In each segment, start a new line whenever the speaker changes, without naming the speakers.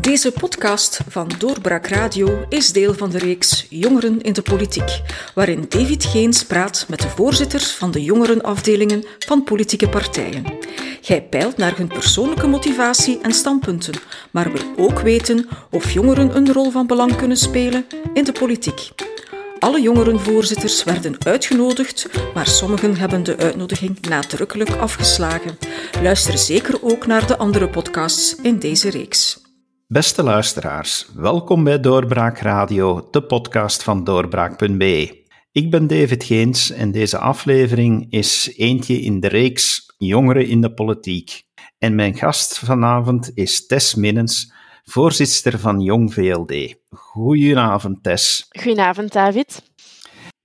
Deze podcast van Doorbraak Radio is deel van de reeks Jongeren in de Politiek, waarin David Geens praat met de voorzitters van de jongerenafdelingen van politieke partijen. Hij peilt naar hun persoonlijke motivatie en standpunten, maar wil ook weten of jongeren een rol van belang kunnen spelen in de politiek. Alle jongerenvoorzitters werden uitgenodigd, maar sommigen hebben de uitnodiging nadrukkelijk afgeslagen. Luister zeker ook naar de andere podcasts in deze reeks.
Beste luisteraars, welkom bij Doorbraak Radio, de podcast van doorbraak.be. Ik ben David Geens en deze aflevering is eentje in de reeks Jongeren in de Politiek. En mijn gast vanavond is Tess Minnens, voorzitter van Jong VLD. Goedenavond, Tess.
Goedenavond, David.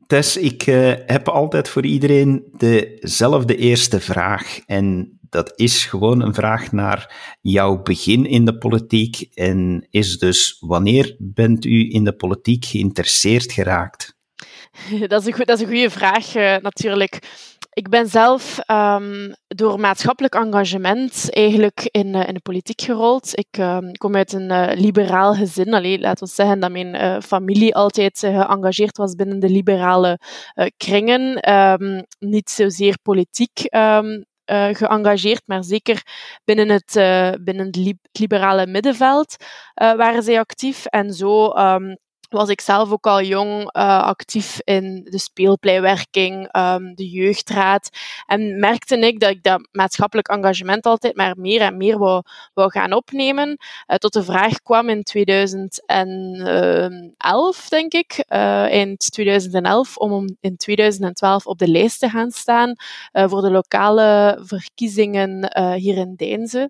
Tess, ik uh, heb altijd voor iedereen dezelfde eerste vraag. En dat is gewoon een vraag naar jouw begin in de politiek. En is dus, wanneer bent u in de politiek geïnteresseerd geraakt?
Dat is een, dat is een goede vraag, uh, natuurlijk. Ik ben zelf um, door maatschappelijk engagement eigenlijk in, uh, in de politiek gerold. Ik uh, kom uit een uh, liberaal gezin. Allee, laten we zeggen dat mijn familie altijd geëngageerd was binnen de liberale kringen. Um, niet zozeer politiek um, geëngageerd, maar zeker binnen het, binnen het, li liberale middenveld waren zij actief. En zo was ik zelf ook al jong uh, actief in de speelpleiwerking, um, de jeugdraad. En merkte ik dat ik dat maatschappelijk engagement altijd maar meer en meer wou, wou gaan opnemen. Uh, tot de vraag kwam in 2011, denk ik, uh, eind 2011, om in 2012 op de lijst te gaan staan voor de lokale verkiezingen hier in Deinze.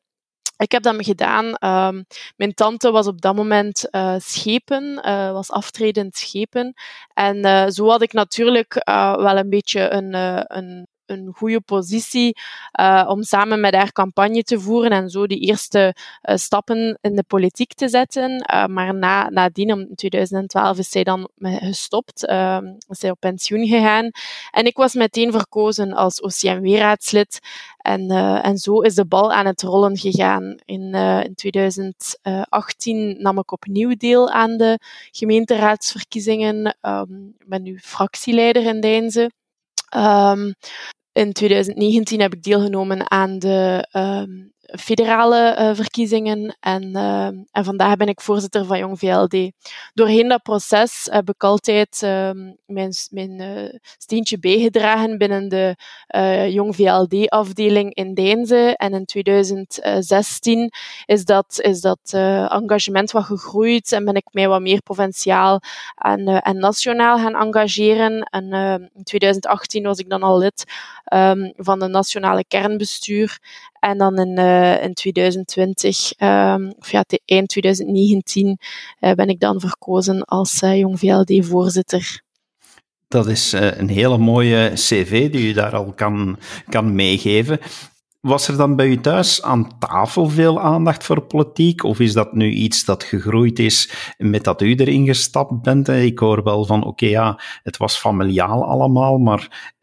Ik heb dat gedaan. Um, mijn tante was op dat moment uh, schepen, uh, was aftredend schepen. En uh, zo had ik natuurlijk wel een beetje een, een een goede positie uh, om samen met haar campagne te voeren en zo de eerste uh, stappen in de politiek te zetten. Uh, maar na, nadien, in 2012, is zij dan gestopt, is zij op pensioen gegaan. En ik was meteen verkozen als OCMW-raadslid. En, en zo is de bal aan het rollen gegaan. In, in 2018 nam ik opnieuw deel aan de gemeenteraadsverkiezingen. Um, ik ben nu fractieleider in Deinze. Um, in 2019 heb ik deelgenomen aan de um, federale uh, verkiezingen en, uh, en vandaag ben ik voorzitter van Jong VLD. Doorheen dat proces heb ik altijd uh, mijn, mijn uh, steentje bijgedragen binnen de Jong VLD-afdeling in Deinze. En in 2016 is dat, is dat engagement wat gegroeid en ben ik mij wat meer provinciaal en, en nationaal gaan engageren. En in 2018 was ik dan al lid um, van de nationale kernbestuur. En dan in, uh, in 2020, um, of ja, eind 2019, uh, ben ik dan verkozen als uh, Jong VLD-voorzitter.
Dat is een hele mooie cv die u daar al kan, kan meegeven. Was er dan bij u thuis aan tafel veel aandacht voor politiek? Of is dat nu iets dat gegroeid is met dat u erin gestapt bent? Ik hoor wel van, oké, ja, het was familiaal allemaal, maar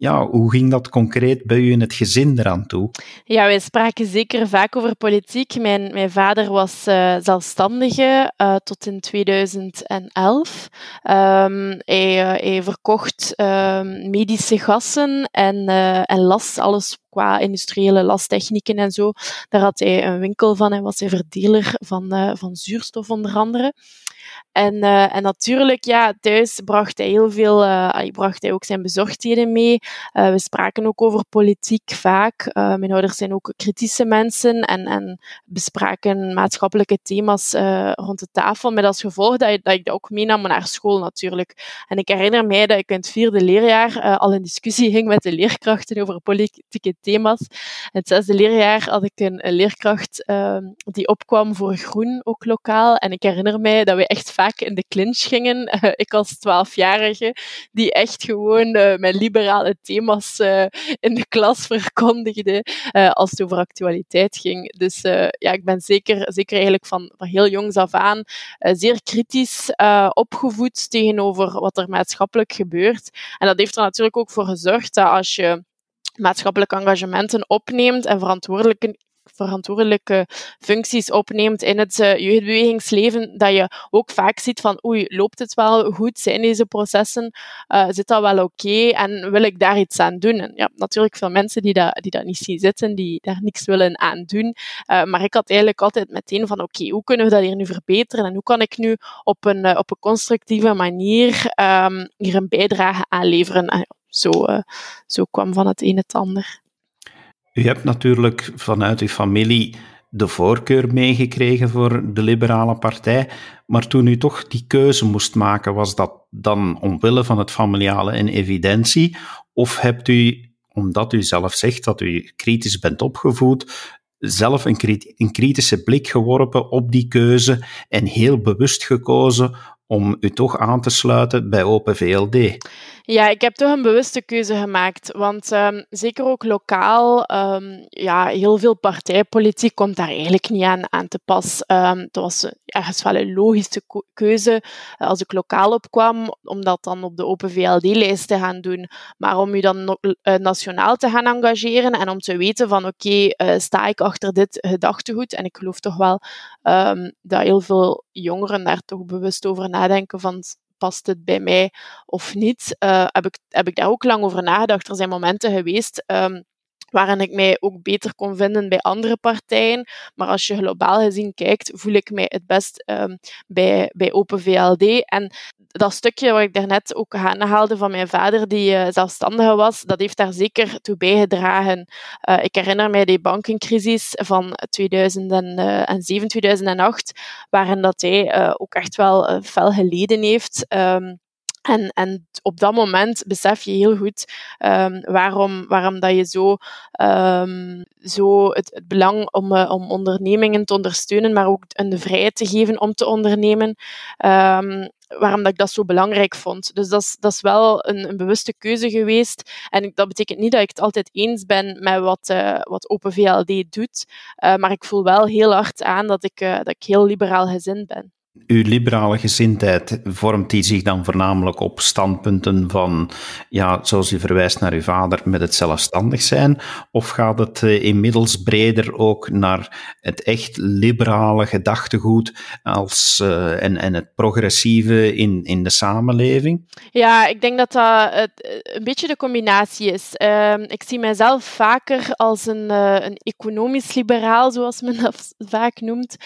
ja, hoe ging dat concreet bij u in het gezin eraan toe?
Ja, wij spraken zeker vaak over politiek. Mijn, mijn vader was uh, zelfstandige uh, tot in 2011. Um, ehm, hij, uh, hij, verkocht ehm, medische gassen en, en las alles qua industriële lastechnieken en zo. Daar had hij een winkel van en was hij verdeler van, van zuurstof onder andere. En, uh, en natuurlijk, ja, thuis bracht hij heel veel, uh, bracht hij ook zijn bezorgdheden mee. Uh, we spraken ook over politiek vaak. mijn ouders zijn ook kritische mensen en, en bespraken maatschappelijke thema's rond de tafel. Met als gevolg dat, dat ik dat ook meenam naar school natuurlijk. En ik herinner mij dat ik in het vierde leerjaar al in discussie ging met de leerkrachten over politieke thema's. In het zesde leerjaar had ik een, een leerkracht ehm, die opkwam voor groen, ook lokaal. En ik herinner mij dat we echt in de clinch gingen. Uh, ik als twaalfjarige, die echt gewoon uh, mijn liberale thema's uh, in de klas verkondigde als het over actualiteit ging. Dus ja, ik ben zeker, zeker eigenlijk van, van heel jongs af aan zeer kritisch opgevoed tegenover wat er maatschappelijk gebeurt. En dat heeft er natuurlijk ook voor gezorgd dat als je maatschappelijk engagementen opneemt en verantwoordelijke functies opneemt in het uh, jeugdbewegingsleven, dat je ook vaak ziet van oei, loopt het wel goed? Zijn deze processen? Uh, zit dat wel oké? En wil ik daar iets aan doen? En ja, natuurlijk veel mensen die dat, die dat niet zien zitten, die daar niks willen aan doen. Uh, maar ik had eigenlijk altijd meteen van oké, hoe kunnen we dat hier nu verbeteren? En hoe kan ik nu op een, op een constructieve manier um, hier een bijdrage aanleveren? En zo, zo kwam van het een het ander.
U hebt natuurlijk vanuit uw familie de voorkeur meegekregen voor de Liberale Partij, maar toen u toch die keuze moest maken, was dat dan omwille van het familiale in evidentie? Of hebt u, omdat u zelf zegt dat u kritisch bent opgevoed, zelf een, een kritische blik geworpen op die keuze en heel bewust gekozen om u toch aan te sluiten bij Open VLD?
Ja, ik heb toch een bewuste keuze gemaakt. Want um, zeker ook lokaal, um, ja, heel veel partijpolitiek komt daar eigenlijk niet aan, aan te pas. Um, het was ergens wel een logische keuze uh, als ik lokaal opkwam, om dat dan op de Open VLD-lijst te gaan doen. Maar om je dan uh, nationaal te gaan engageren en om te weten van oké, uh, sta ik achter dit gedachtegoed? En ik geloof toch wel dat heel veel jongeren daar toch bewust over nadenken van past het bij mij of niet? Uh, heb, ik, heb ik daar ook lang over nagedacht. Er zijn momenten geweest um, waarin ik mij ook beter kon vinden bij andere partijen. Maar als je globaal gezien kijkt, voel ik mij het best um, bij, bij Open VLD. En dat stukje wat ik daarnet ook aanhaalde van mijn vader, die uh, zelfstandige was, dat heeft daar zeker toe bijgedragen. Uh, ik herinner mij die bankencrisis van 2007, 2008, waarin dat hij ook echt wel fel geleden heeft. Um, en, en op dat moment besef je heel goed um, waarom, waarom dat je zo, um, zo het, belang om, uh, om ondernemingen te ondersteunen, maar ook de vrijheid te geven om te ondernemen, um, waarom dat ik dat zo belangrijk vond. Dus dat is, dat is wel een, een bewuste keuze geweest. En dat betekent niet dat ik het altijd eens ben met wat, uh, wat Open VLD doet, uh, maar ik voel wel heel hard aan dat ik, dat ik heel liberaal gezind ben.
Uw liberale gezindheid vormt die zich dan voornamelijk op standpunten van, ja, zoals u verwijst naar uw vader, met het zelfstandig zijn? Of gaat het uh, inmiddels breder ook naar het echt liberale gedachtegoed als, uh, en, en het progressieve in, in de samenleving?
Ja, ik denk dat dat het, een beetje de combinatie is. Uh, ik zie mijzelf vaker als een, een economisch liberaal, zoals men dat vaak noemt,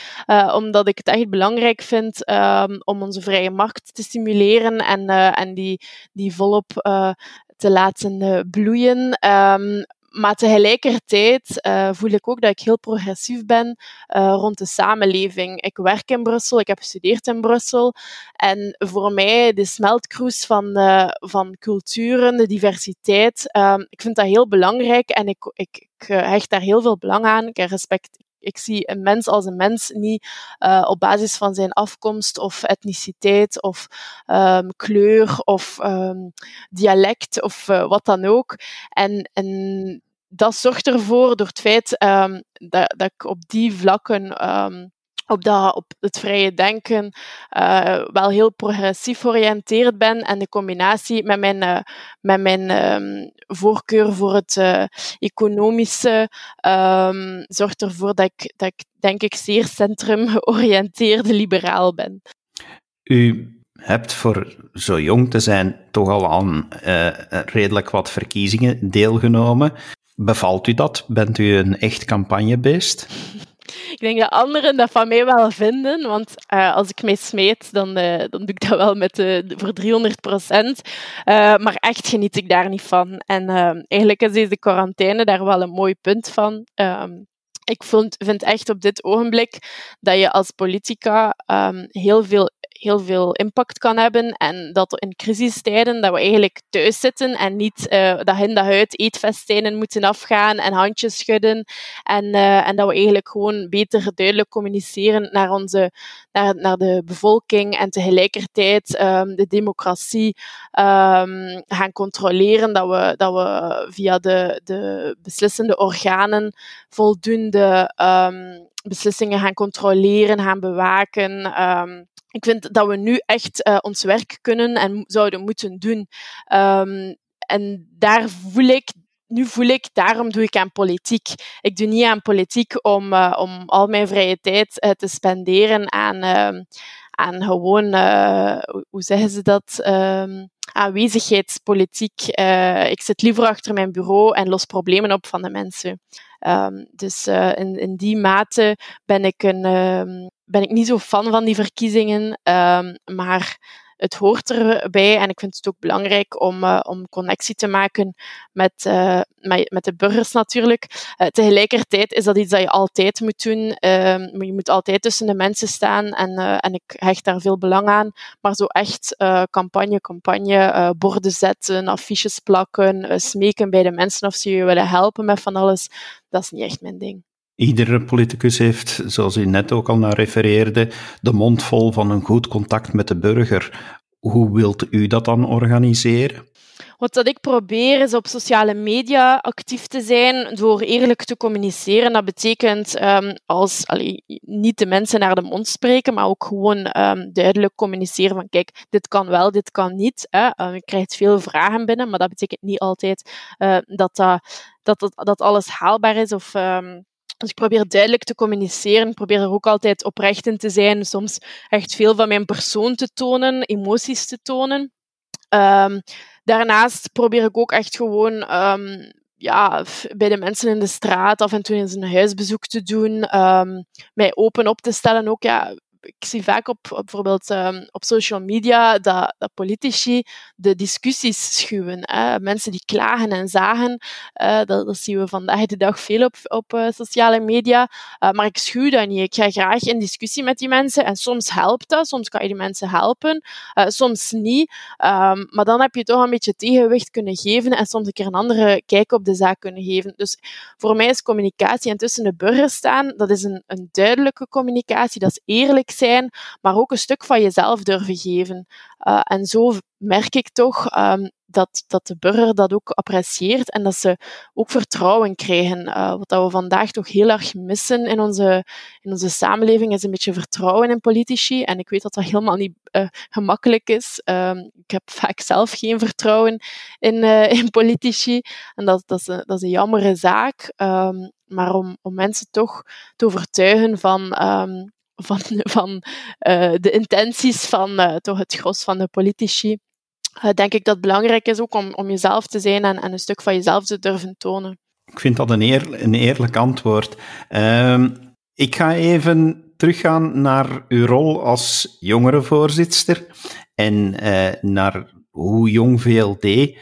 omdat ik het echt belangrijk vind um, om onze vrije markt te stimuleren en, uh, en die, die volop uh, te laten uh, bloeien. Um, maar tegelijkertijd voel ik ook dat ik heel progressief ben rond de samenleving. Ik werk in Brussel, ik heb gestudeerd in Brussel. En voor mij de smeltkroes van, van culturen, de diversiteit, ik vind dat heel belangrijk en ik, ik, ik hecht daar heel veel belang aan. Ik respect, ik zie een mens als een mens niet uh, op basis van zijn afkomst of etniciteit of um, kleur of um, dialect of uh, wat dan ook. En, en dat zorgt ervoor, door het feit um, dat, dat ik op die vlakken op, dat, op het vrije denken uh, wel heel progressief georiënteerd ben. En de combinatie met mijn, uh, met mijn um, voorkeur voor het uh, economische um, zorgt ervoor dat ik, dat ik, denk ik, zeer centrum georiënteerde liberaal ben.
U hebt voor zo jong te zijn toch al aan redelijk wat verkiezingen deelgenomen. Bevalt u dat? Bent u een echt campagnebeest?
Ik denk dat anderen dat van mij wel vinden, want uh, als ik mij smeet, dan, uh, dan doe ik dat wel met, uh, voor 300 procent. maar echt geniet ik daar niet van. En eigenlijk is deze quarantaine daar wel een mooi punt van. Ehm, ik vind, vind echt op dit ogenblik dat je als politica um, heel veel heel veel impact kan hebben. En dat in crisistijden dat we eigenlijk thuis zitten en niet uh, dag in dag uit eetfestijnen moeten afgaan en handjes schudden. En, uh, en dat we eigenlijk gewoon beter duidelijk communiceren naar, onze, naar, naar de bevolking en tegelijkertijd um, de democratie um, gaan controleren. Dat we, dat we via de, de beslissende organen voldoende um, beslissingen gaan controleren, gaan bewaken. Ik vind dat we nu echt uh, ons werk kunnen en zouden moeten doen. Um, en daar voel ik nu voel ik, daarom doe ik aan politiek. Ik doe niet aan politiek om, uh, om al mijn vrije tijd uh, te spenderen aan, uh, aan gewoon, hoe zeggen ze dat, ehm, aanwezigheidspolitiek. ik zit liever achter mijn bureau en los problemen op van de mensen. Dus in, in die mate ben ik, een, ben ik niet zo fan van die verkiezingen, maar het hoort erbij en ik vind het ook belangrijk om, uh, om connectie te maken met, uh, met, de burgers natuurlijk. Uh, tegelijkertijd is dat iets dat je altijd moet doen. Ehm, je moet altijd tussen de mensen staan en, en ik hecht daar veel belang aan. Maar zo echt campagne, campagne, borden zetten, affiches plakken, smeken bij de mensen of ze je willen helpen met van alles, dat is niet echt mijn ding.
Iedere politicus heeft, zoals u net ook al naar refereerde, de mond vol van een goed contact met de burger. Hoe wilt u dat dan organiseren?
Wat dat ik probeer is op sociale media actief te zijn door eerlijk te communiceren. Dat betekent um, als niet de mensen naar de mond spreken, maar ook gewoon um, duidelijk communiceren van kijk, dit kan wel, dit kan niet. Hè. Uh, je krijgt veel vragen binnen, maar dat betekent niet altijd uh, dat, dat, dat, alles haalbaar is of um, dus ik probeer duidelijk te communiceren. Ik probeer er ook altijd oprecht in te zijn. Soms echt veel van mijn persoon te tonen, emoties te tonen. Um, daarnaast probeer ik ook echt gewoon um, ja, bij de mensen in de straat af en toe eens een huisbezoek te doen. Um, mij open op te stellen. Ook ja, ik zie vaak op, bijvoorbeeld um, op social media dat, dat, politici de discussies schuwen. Hè. Mensen die klagen en zagen, uh, dat, dat, zien we vandaag de dag veel op, op uh, sociale media. Uh, maar ik schuw dat niet. Ik ga graag in discussie met die mensen en soms helpt dat, soms kan je die mensen helpen, soms niet. Um, maar dan heb je toch een beetje tegenwicht kunnen geven en soms een keer een andere kijk op de zaak kunnen geven. Dus voor mij is communicatie en tussen de burgers staan, dat is een, een duidelijke communicatie, dat is eerlijk zijn, maar ook een stuk van jezelf durven geven. Uh, en zo merk ik toch um, dat, dat de burger dat ook apprecieert en dat ze ook vertrouwen krijgen. Uh, wat dat we vandaag toch heel erg missen in onze, in onze samenleving is een beetje vertrouwen in politici. En ik weet dat dat helemaal niet uh, gemakkelijk is. Um, ik heb vaak zelf geen vertrouwen in, in politici. En dat, dat, is, een, dat is een jammere zaak. Um, maar om, om mensen toch te overtuigen van van, van uh, de intenties van uh, toch het gros van de politici, uh, denk ik dat het belangrijk is ook om, om jezelf te zijn en, en een stuk van jezelf te durven tonen.
Ik vind dat een, eer, een eerlijk antwoord. Uh, ik ga even teruggaan naar uw rol als jongerenvoorzitter en naar hoe Jong VLD,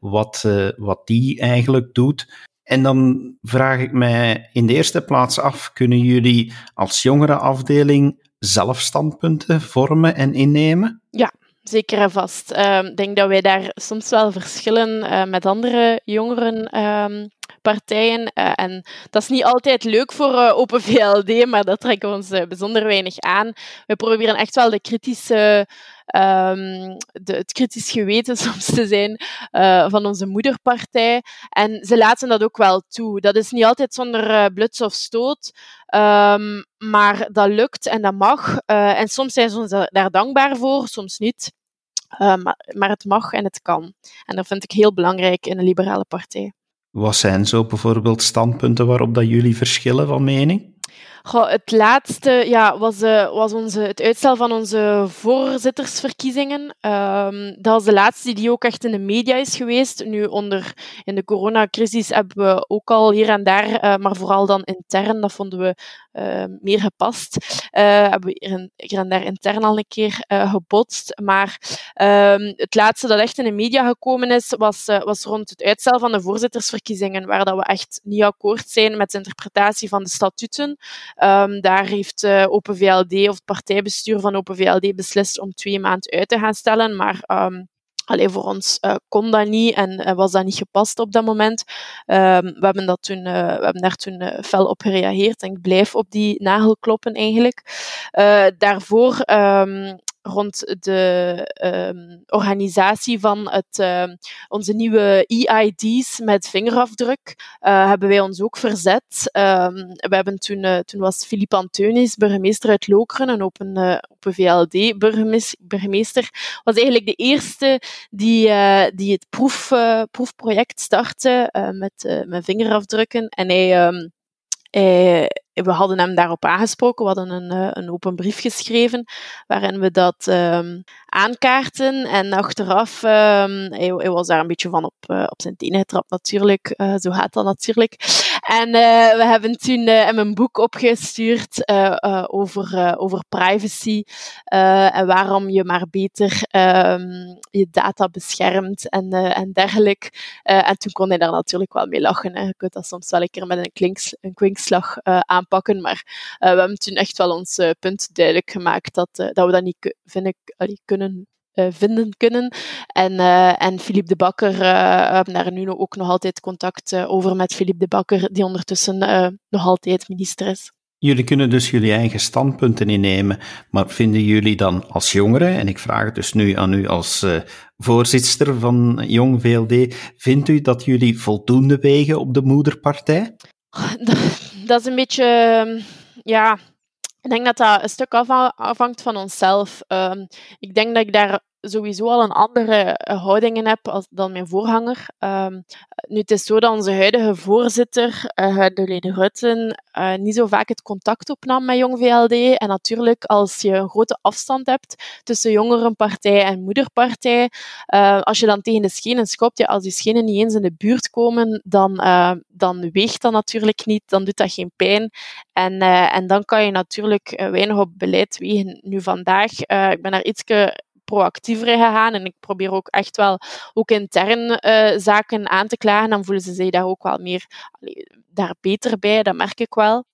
wat, wat die eigenlijk doet. En dan vraag ik mij in de eerste plaats af: kunnen jullie als jongerenafdeling zelf standpunten vormen en innemen?
Ja, zeker en vast. Ehm, ik denk dat wij daar soms wel verschillen uh, met andere jongeren. Um, partijen. Uh, en dat is niet altijd leuk voor uh, Open VLD, maar dat trekken we ons bijzonder weinig aan. We proberen echt wel de kritische um, de, het kritisch geweten soms te zijn uh, van onze moederpartij. En ze laten dat ook wel toe. Dat is niet altijd zonder uh, bluts of stoot, um, maar dat lukt en dat mag. Uh, en soms zijn ze daar dankbaar voor, soms niet. Maar, maar, het mag en het kan. En dat vind ik heel belangrijk in een liberale partij.
Wat zijn zo bijvoorbeeld standpunten waarop dat jullie verschillen van mening?
Het laatste ja, was, uh, was onze, het uitstel van onze voorzittersverkiezingen. Um, dat was de laatste die ook echt in de media is geweest. Nu, onder, in de coronacrisis hebben we ook al hier en daar, uh, maar vooral dan intern, dat vonden we meer gepast. hebben we hier, hier, en daar intern al een keer gebotst. Maar um, het laatste dat echt in de media gekomen is, was, was rond het uitstel van de voorzittersverkiezingen, waar dat we echt niet akkoord zijn met de interpretatie van de statuten. Um, daar heeft uh, Open VLD of het partijbestuur van Open VLD beslist om twee maanden uit te gaan stellen. Maar um, Alleen voor ons uh, kon dat niet en uh, was dat niet gepast op dat moment. Um, we, hebben dat toen, uh, we hebben daar toen fel op gereageerd en ik blijf op die nagel kloppen eigenlijk. daarvoor um, rond de um, organisatie van het, uh, onze nieuwe EID's met vingerafdruk uh, hebben wij ons ook verzet. Um, we hebben toen, uh, toen was Philippe Anteunis, burgemeester uit Lokeren, een open, open VLD-burgemeester, was eigenlijk de eerste die, die het proef, proefproject startte met, met vingerafdrukken. En hij... Um, hij we hadden hem daarop aangesproken. We hadden een, eh, een open brief geschreven waarin we dat um, aankaarten. En achteraf, um, hij, was daar een beetje van op, uh, op zijn tenen getrapt natuurlijk. Uh, zo gaat dat natuurlijk. En we hebben toen hem een boek opgestuurd over, over privacy en waarom je maar beter um, je data beschermt en, en dergelijke. en toen kon hij daar natuurlijk wel mee lachen. Hè. Je kunt dat soms wel een keer met een, klinks, een kwinkslag aan aanpakken. Maar we hebben toen echt wel ons punt duidelijk gemaakt dat, dat we dat niet vind ik, allee, kunnen vinden kunnen. En, en Philippe de Bakker, we hebben daar nu ook nog altijd contact over met Philippe de Bakker, die ondertussen nog altijd minister is.
Jullie kunnen dus jullie eigen standpunten innemen, maar vinden jullie dan als jongeren, en ik vraag het dus nu aan u als uh, voorzitter van Jong VLD, vindt u dat jullie voldoende wegen op de moederpartij?
dat is een beetje, ja, ik denk dat dat een stuk afhangt van onszelf. Um, ik denk dat ik daar sowieso al een andere eh, houding in heb als, dan mijn voorganger. Um, nu, het is zo dat onze huidige voorzitter, uh, de Lene Rutten, uh, niet zo vaak het contact opnam met Jong VLD. En natuurlijk, als je een grote afstand hebt tussen jongerenpartij en moederpartij, uh, als je dan tegen de schenen schopt, ja, als die schenen niet eens in de buurt komen, dan, dan weegt dat natuurlijk niet, dan doet dat geen pijn. En, en dan kan je natuurlijk weinig op beleid wegen. Nu vandaag, ik ben daar iets proactiever gegaan. En ik probeer ook echt wel ook intern uh, zaken aan te klagen. Dan voelen ze zich daar ook wel meer daar beter bij. Dat merk ik wel.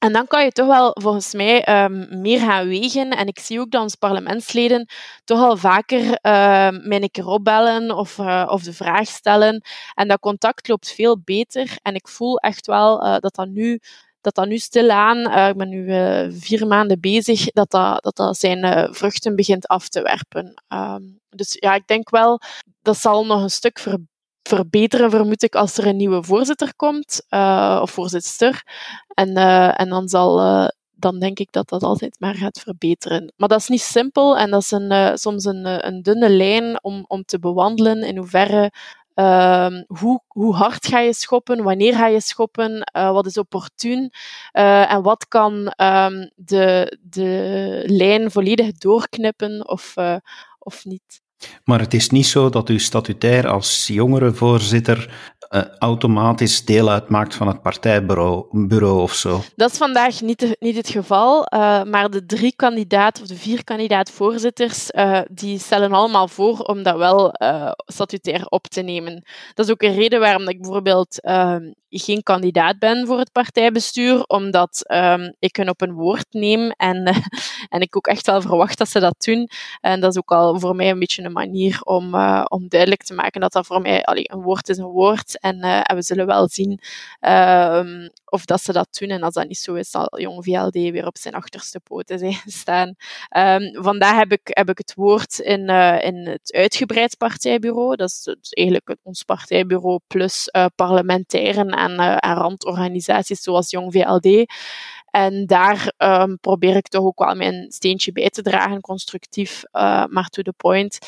En dan kan je toch wel volgens mij um, meer gaan wegen. En ik zie ook dat onze parlementsleden toch al vaker uh, mij een keer opbellen of, uh, of de vraag stellen. En dat contact loopt veel beter. En ik voel echt wel uh, dat dat nu dat dat nu stilaan, uh, ik ben nu uh, vier maanden bezig, dat dat, dat, zijn uh, vruchten begint af te werpen. Um, dus ja, ik denk wel, dat zal nog een stuk ver, verbeteren, vermoed ik, als er een nieuwe voorzitter komt, of voorzitter. En, en dan zal dan denk ik dat dat altijd maar gaat verbeteren. Maar dat is niet simpel en dat is een, soms een, een dunne lijn om, om te bewandelen in hoeverre Uh, hoe, hoe, hard ga je schoppen? Wanneer ga je schoppen? Uh, wat is opportun? Uh, en wat kan um, de, de lijn volledig doorknippen of, eh, of niet?
Maar het is niet zo dat u statutair als jongerenvoorzitter uh, automatisch deel uitmaakt van het partijbureau bureau of zo.
Dat is vandaag niet, niet het geval, uh, maar de drie kandidaat of de vier kandidaat-voorzitters uh, die stellen allemaal voor om dat wel statutair op te nemen. Dat is ook een reden waarom ik bijvoorbeeld ehm, geen kandidaat ben voor het partijbestuur, omdat um, ik hun op een woord neem en, en ik ook echt wel verwacht dat ze dat doen. En dat is ook al voor mij een beetje een manier om, om duidelijk te maken dat dat voor mij allee, een woord is een woord en, uh, en we zullen wel zien uh, of dat ze dat doen. En als dat niet zo is, zal Jong VLD weer op zijn achterste poten staan. Um, vandaag heb ik, heb ik het woord in, uh, in het uitgebreid partijbureau. Dat is, eigenlijk ons partijbureau plus uh, parlementairen en, randorganisaties zoals Jong VLD. En daar um, probeer ik toch ook wel mijn steentje bij te dragen, constructief, maar to the point.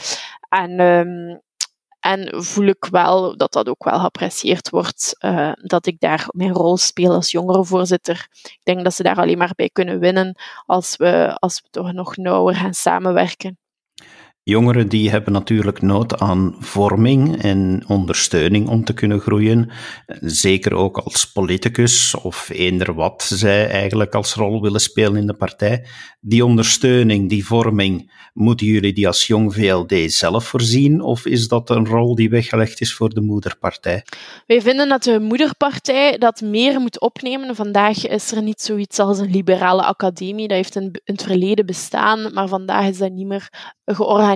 En en voel ik wel dat dat ook wel geapprecieerd wordt, uh, dat ik daar mijn rol speel als jongerenvoorzitter. Ik denk dat ze daar alleen maar bij kunnen winnen als we, als we toch nog nauwer gaan samenwerken.
Jongeren die hebben natuurlijk nood aan vorming en ondersteuning om te kunnen groeien. Zeker ook als politicus of eender wat zij eigenlijk als rol willen spelen in de partij. Die ondersteuning, die vorming, moeten jullie die als jong VLD zelf voorzien? Of is dat een rol die weggelegd is voor de moederpartij?
Wij vinden dat de moederpartij dat meer moet opnemen. Vandaag is er niet zoiets als een liberale academie. Dat heeft in het verleden bestaan, maar vandaag is dat niet meer georganiseerd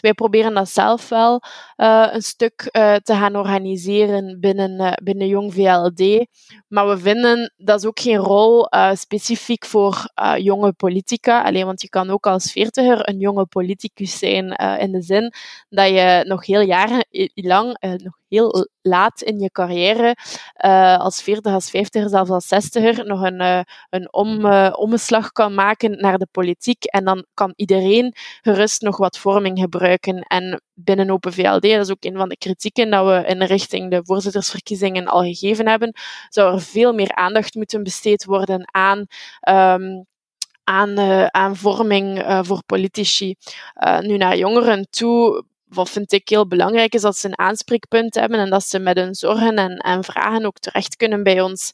Wij proberen dat zelf wel uh, een stuk uh, te gaan organiseren binnen, uh, binnen Jong VLD. Maar we vinden dat is ook geen rol specifiek voor jonge politica. Alleen, want je kan ook als veertiger een jonge politicus zijn in de zin dat je nog heel jaren lang, nog heel laat in je carrière, uh, als 40, als 50, zelfs als 60er, nog een, uh, een om, uh, omslag kan maken naar de politiek. En dan kan iedereen gerust nog wat vorming gebruiken. En binnen Open VLD, dat is ook een van de kritieken dat we in richting de voorzittersverkiezingen al gegeven hebben, zou er veel meer aandacht moeten besteed worden aan. Um, aan, uh, aan vorming uh, voor politici. Uh, nu naar jongeren toe wat vind ik heel belangrijk is dat ze een aanspreekpunt hebben en dat ze met hun zorgen en, en vragen ook terecht kunnen bij ons.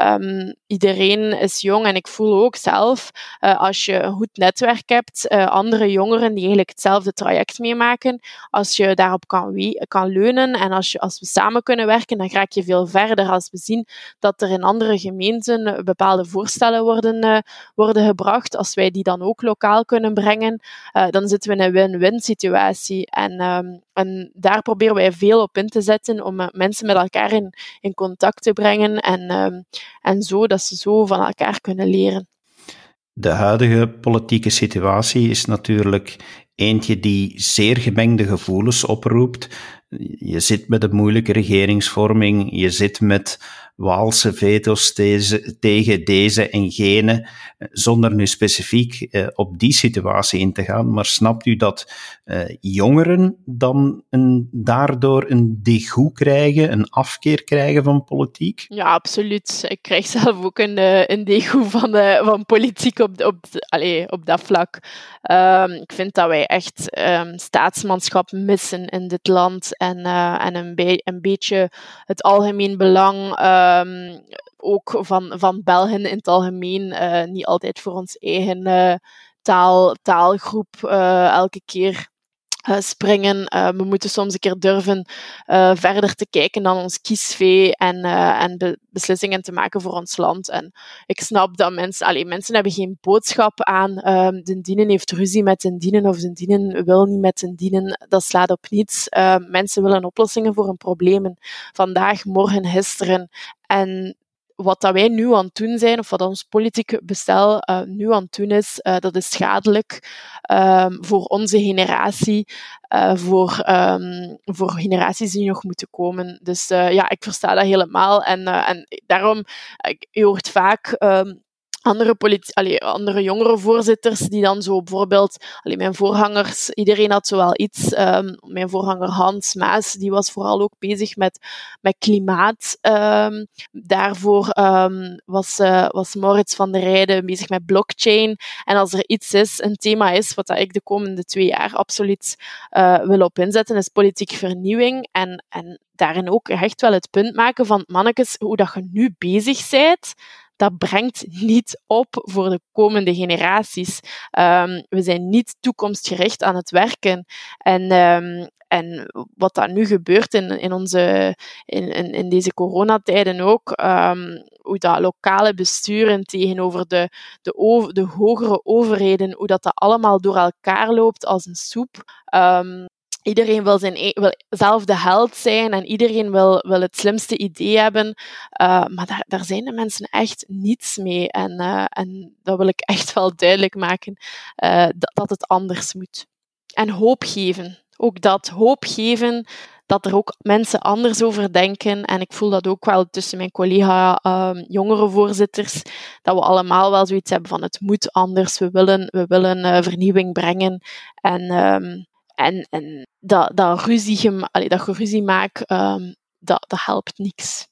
Um, iedereen is jong en ik voel ook zelf, uh, als je een goed netwerk hebt, uh, andere jongeren die eigenlijk hetzelfde traject meemaken, als je daarop kan, kan leunen en als, je, als we samen kunnen werken, dan raak je veel verder. Als we zien dat er in andere gemeenten bepaalde voorstellen worden, uh, worden gebracht, als wij die dan ook lokaal kunnen brengen, dan zitten we in een win-win situatie. En, um, en daar proberen wij veel op in te zetten om mensen met elkaar in, in contact te brengen en um, en zo dat ze zo van elkaar kunnen leren.
De huidige politieke situatie is natuurlijk eentje die zeer gemengde gevoelens oproept. Je zit met een moeilijke regeringsvorming, je zit met Waalse veto's tegen deze en gene, zonder nu specifiek eh, op die situatie in te gaan. Maar snapt u dat eh, jongeren dan daardoor een degoe krijgen, een afkeer krijgen van politiek?
Ja, absoluut. Ik krijg zelf ook een, een van, van politiek op, op, allez, op dat vlak. Um, ik vind dat wij echt um, staatsmanschap missen in dit land en, en een beetje het algemeen belang. Um, ook van, van Belgen in het algemeen, uh, niet altijd voor ons eigen uh, taal, taalgroep uh, elke keer uh, springen. Uh, we moeten soms een keer durven uh, verder te kijken dan ons kiesvee en, en be beslissingen te maken voor ons land. En ik snap dat mensen, alleen mensen hebben geen boodschap aan um, de dienen heeft ruzie met de dienen of de dienen wil niet met de dienen. Dat slaat op niets. mensen willen oplossingen voor hun problemen. Vandaag, morgen, gisteren. En wat dat wij nu aan het doen zijn, of wat ons politiek bestel uh, nu aan het doen is, uh, dat is schadelijk um, voor onze generatie, uh, voor, um, voor generaties die nog moeten komen. Dus ja, ik versta dat helemaal. En, en daarom, je hoort vaak um, andere, allee, andere jongere voorzitters die dan zo bijvoorbeeld, allee, mijn voorgangers, iedereen had zo wel iets. Um, mijn voorganger Hans Maas, die was vooral ook bezig met, met klimaat. Um, daarvoor um, was, uh, was Moritz van der Rijden bezig met blockchain. En als er iets is, een thema is, wat dat ik de komende twee jaar absoluut uh, wil op inzetten, is politieke vernieuwing. En, en daarin ook echt wel het punt maken van, mannetjes, hoe dat je nu bezig bent, dat brengt niet op voor de komende generaties. Um, we zijn niet toekomstgericht aan het werken. En, um, en wat dat nu gebeurt in, in, onze, in, in, deze coronatijden ook, um, hoe dat lokale besturen tegenover de, de, over, de hogere overheden, hoe dat, dat allemaal door elkaar loopt als een soep. Iedereen wil, zijn, e-, wil zelf de held zijn en iedereen wil, wil het slimste idee hebben. Uh, maar daar, daar zijn de mensen echt niets mee. En, uh, en dat wil ik echt wel duidelijk maken, uh, dat, het anders moet. En hoop geven. Ook dat hoop geven dat er ook mensen anders over denken. En ik voel dat ook wel tussen mijn collega um, jongere voorzitters, dat we allemaal wel zoiets hebben van het moet anders. We willen, we willen vernieuwing brengen. En um, en, en dat, dat, ruzie, dat je ruzie maakt, um, dat, dat helpt niks.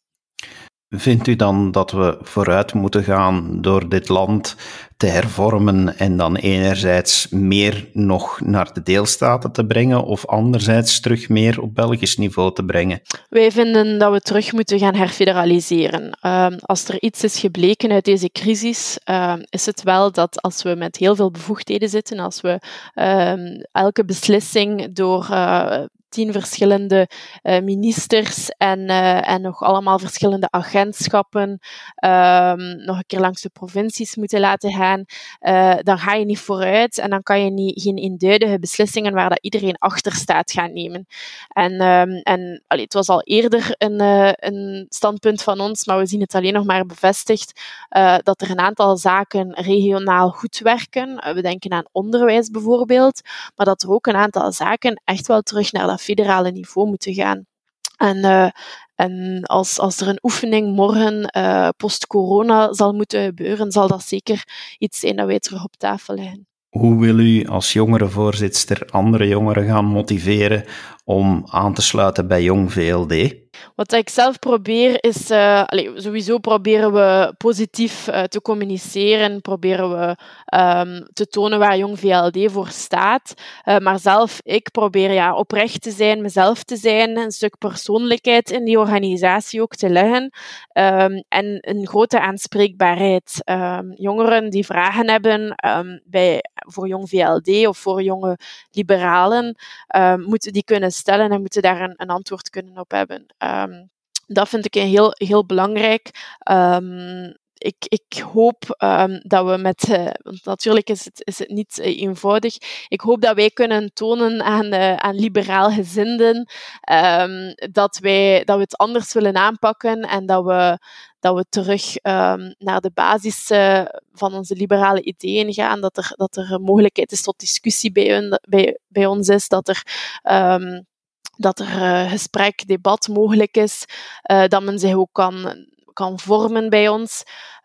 Vindt u dan dat we vooruit moeten gaan door dit land te hervormen en dan enerzijds meer nog naar de deelstaten te brengen of anderzijds terug meer op Belgisch niveau te brengen?
Wij vinden dat we terug moeten gaan herfederaliseren. Um, als er iets is gebleken uit deze crisis, um, is het wel dat als we met heel veel bevoegdheden zitten, als we um, elke beslissing door uh, tien verschillende uh, ministers en, uh, en nog allemaal verschillende agentschappen um, nog een keer langs de provincies moeten laten gaan, uh, dan ga je niet vooruit en dan kan je niet, geen eenduidige beslissingen waar dat iedereen achter staat gaan nemen. En, um, en allee, het was al eerder een, een standpunt van ons, maar we zien het alleen nog maar bevestigd, dat er een aantal zaken regionaal goed werken. we denken aan onderwijs bijvoorbeeld, maar dat er ook een aantal zaken echt wel terug naar dat federale niveau moeten gaan. En, uh, en als, als er een oefening morgen uh, post-corona zal moeten gebeuren, zal dat zeker iets zijn dat wij terug op tafel leggen.
Hoe wil u als jongerenvoorzitter andere jongeren gaan motiveren om aan te sluiten bij Jong VLD?
Wat ik zelf probeer is, allez, sowieso proberen we positief uh, te communiceren, proberen we um, te tonen waar Jong VLD voor staat. Uh, maar zelf, ik probeer ja, oprecht te zijn, mezelf te zijn, een stuk persoonlijkheid in die organisatie ook te leggen um, en een grote aanspreekbaarheid. Um, jongeren die vragen hebben bij, voor Jong VLD of voor jonge liberalen, moeten die kunnen stellen en moeten daar een, een antwoord kunnen op hebben. Um, dat vind ik heel, heel belangrijk. Um, ik, ik hoop um, dat we met, uh, want natuurlijk is het, is het niet uh, eenvoudig, ik hoop dat wij kunnen tonen aan, uh, aan liberaal gezinden dat, wij, dat we het anders willen aanpakken en dat we, dat we terug naar de basis van onze liberale ideeën gaan, dat er, dat er een mogelijkheid is tot discussie bij, hun, bij, bij ons is, dat er dat er uh, gesprek, debat mogelijk is, uh, dat men zich ook kan, kan vormen bij ons.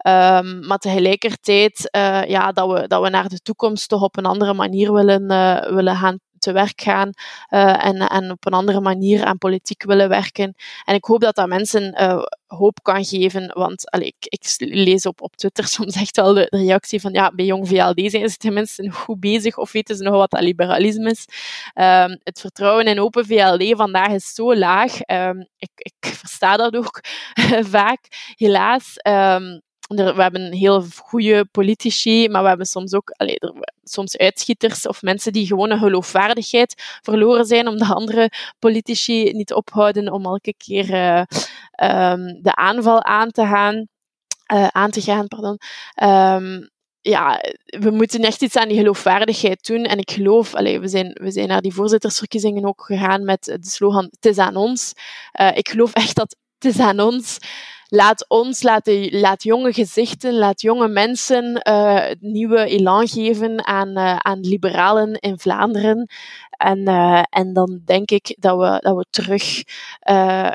Um, maar tegelijkertijd uh, ja, dat, we, dat we naar de toekomst toch op een andere manier willen, willen gaan te werk gaan uh, en, en op een andere manier aan politiek willen werken. En ik hoop dat dat mensen uh, hoop kan geven, want allee, ik, ik, lees op, op Twitter soms echt wel de, reactie van ja, bij Jong VLD zijn ze tenminste goed bezig of weten ze nog wat dat liberalisme is. Um, het vertrouwen in open VLD vandaag is zo laag. Um, ik, ik versta dat ook vaak, helaas. Um, we hebben heel goede politici, maar we hebben soms ook allee, soms uitschieters of mensen die gewoon een geloofwaardigheid verloren zijn, omdat andere politici niet ophouden om elke keer uh, um, de aanval aan te gaan. Uh, aan te gaan pardon. Um, ja, we moeten echt iets aan die geloofwaardigheid doen. En ik geloof, allee, we, zijn, we zijn naar die voorzittersverkiezingen ook gegaan met de slogan Het is aan ons. Uh, ik geloof echt dat het is aan ons laat ons, laat, de, laat jonge gezichten, laat jonge mensen uh, nieuwe elan geven aan, uh, aan liberalen in Vlaanderen. En, uh, en dan denk ik dat we, dat we terug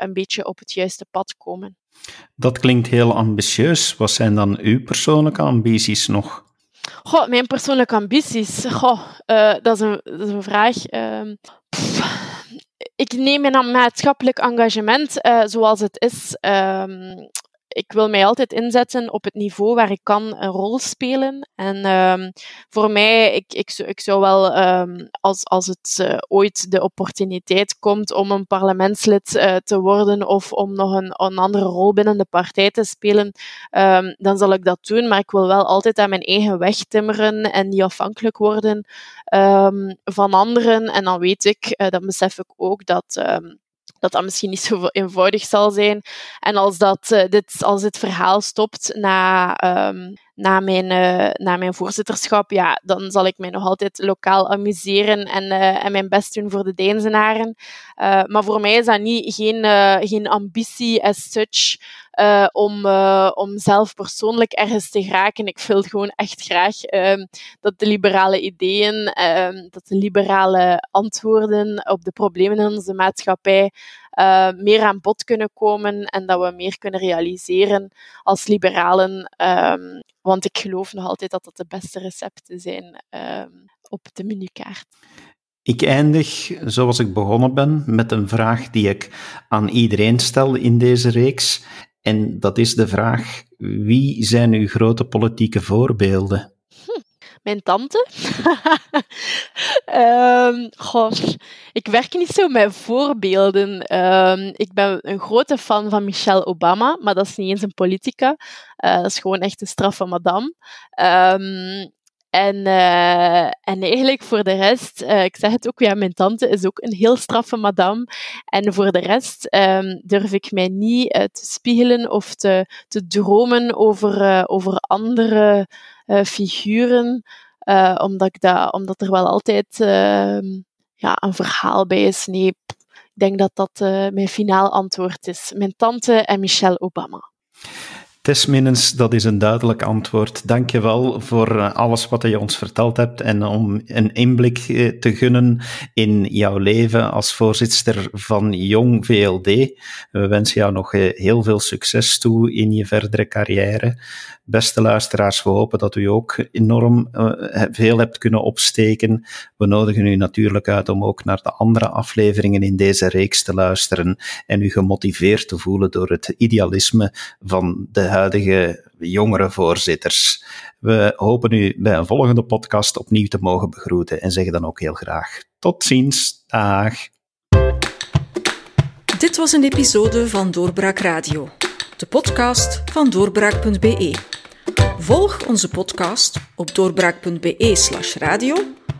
een beetje op het juiste pad komen.
Dat klinkt heel ambitieus. Wat zijn dan uw persoonlijke ambities nog?
Goh, mijn persoonlijke ambities. Goh, dat, is een, dat is een vraag. Ehm, ik neem mijn maatschappelijk engagement uh, zoals het is. Um, ik wil mij altijd inzetten op het niveau waar ik kan een rol spelen. En um, voor mij, ik, ik, ik zou wel, um, als, als het uh, ooit de opportuniteit komt om een parlementslid uh, te worden of om nog een, een andere rol binnen de partij te spelen, um, dan zal ik dat doen. Maar ik wil wel altijd aan mijn eigen weg timmeren en niet afhankelijk worden van anderen. En dan weet ik, uh, dan besef ik ook dat dat dat misschien niet zo eenvoudig zal zijn. En als, dat, uh, dit, als dit verhaal stopt na, um, na, mijn, uh, na mijn voorzitterschap, ja, dan zal ik mij nog altijd lokaal amuseren en, uh, en mijn best doen voor de Deensenaren. maar voor mij is dat niet, geen, geen ambitie as such. Om, om zelf persoonlijk ergens te geraken. Ik wil gewoon echt graag uh, dat de liberale ideeën, ehm, dat de liberale antwoorden op de problemen in onze maatschappij uh, meer aan bod kunnen komen en dat we meer kunnen realiseren als liberalen. Um, want ik geloof nog altijd dat dat de beste recepten zijn um, op de menukaart.
Ik eindig, zoals ik begonnen ben, met een vraag die ik aan iedereen stel in deze reeks. En dat is de vraag: wie zijn uw grote politieke voorbeelden?
Mijn tante. um, ik werk niet zo met voorbeelden. Um, ik ben een grote fan van Michelle Obama, maar dat is niet eens een politica. Uh, dat is gewoon echt een straffe madame. Um, En, uh, en eigenlijk voor de rest, uh, ik zeg het ook, ja, mijn tante is ook een heel straffe madame. En voor de rest durf ik mij niet te spiegelen of te, te dromen over, over andere figuren, omdat, ik dat, omdat er wel altijd ehm, ja, een verhaal bij is. Nee, ik denk dat dat mijn finaal antwoord is. Mijn tante en Michelle Obama.
Tess dat is een duidelijk antwoord. Dank je wel voor eh, alles wat je ons verteld hebt en om een inblik eh, te gunnen in jouw leven als voorzitter van Jong VLD. We wensen jou nog eh, heel veel succes toe in je verdere carrière. Beste luisteraars, we hopen dat u ook enorm veel hebt kunnen opsteken. We nodigen u natuurlijk uit om ook naar de andere afleveringen in deze reeks te luisteren en u gemotiveerd te voelen door het idealisme van de huidige jongere voorzitters. We hopen u bij een volgende podcast opnieuw te mogen begroeten en zeggen dan ook heel graag tot ziens. Dag.
Dit was een episode van Doorbraak Radio, de podcast van doorbraak.be. Volg onze podcast op doorbraak.be/slash radio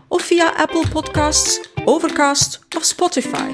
of via Apple Podcasts, Overcast of Spotify.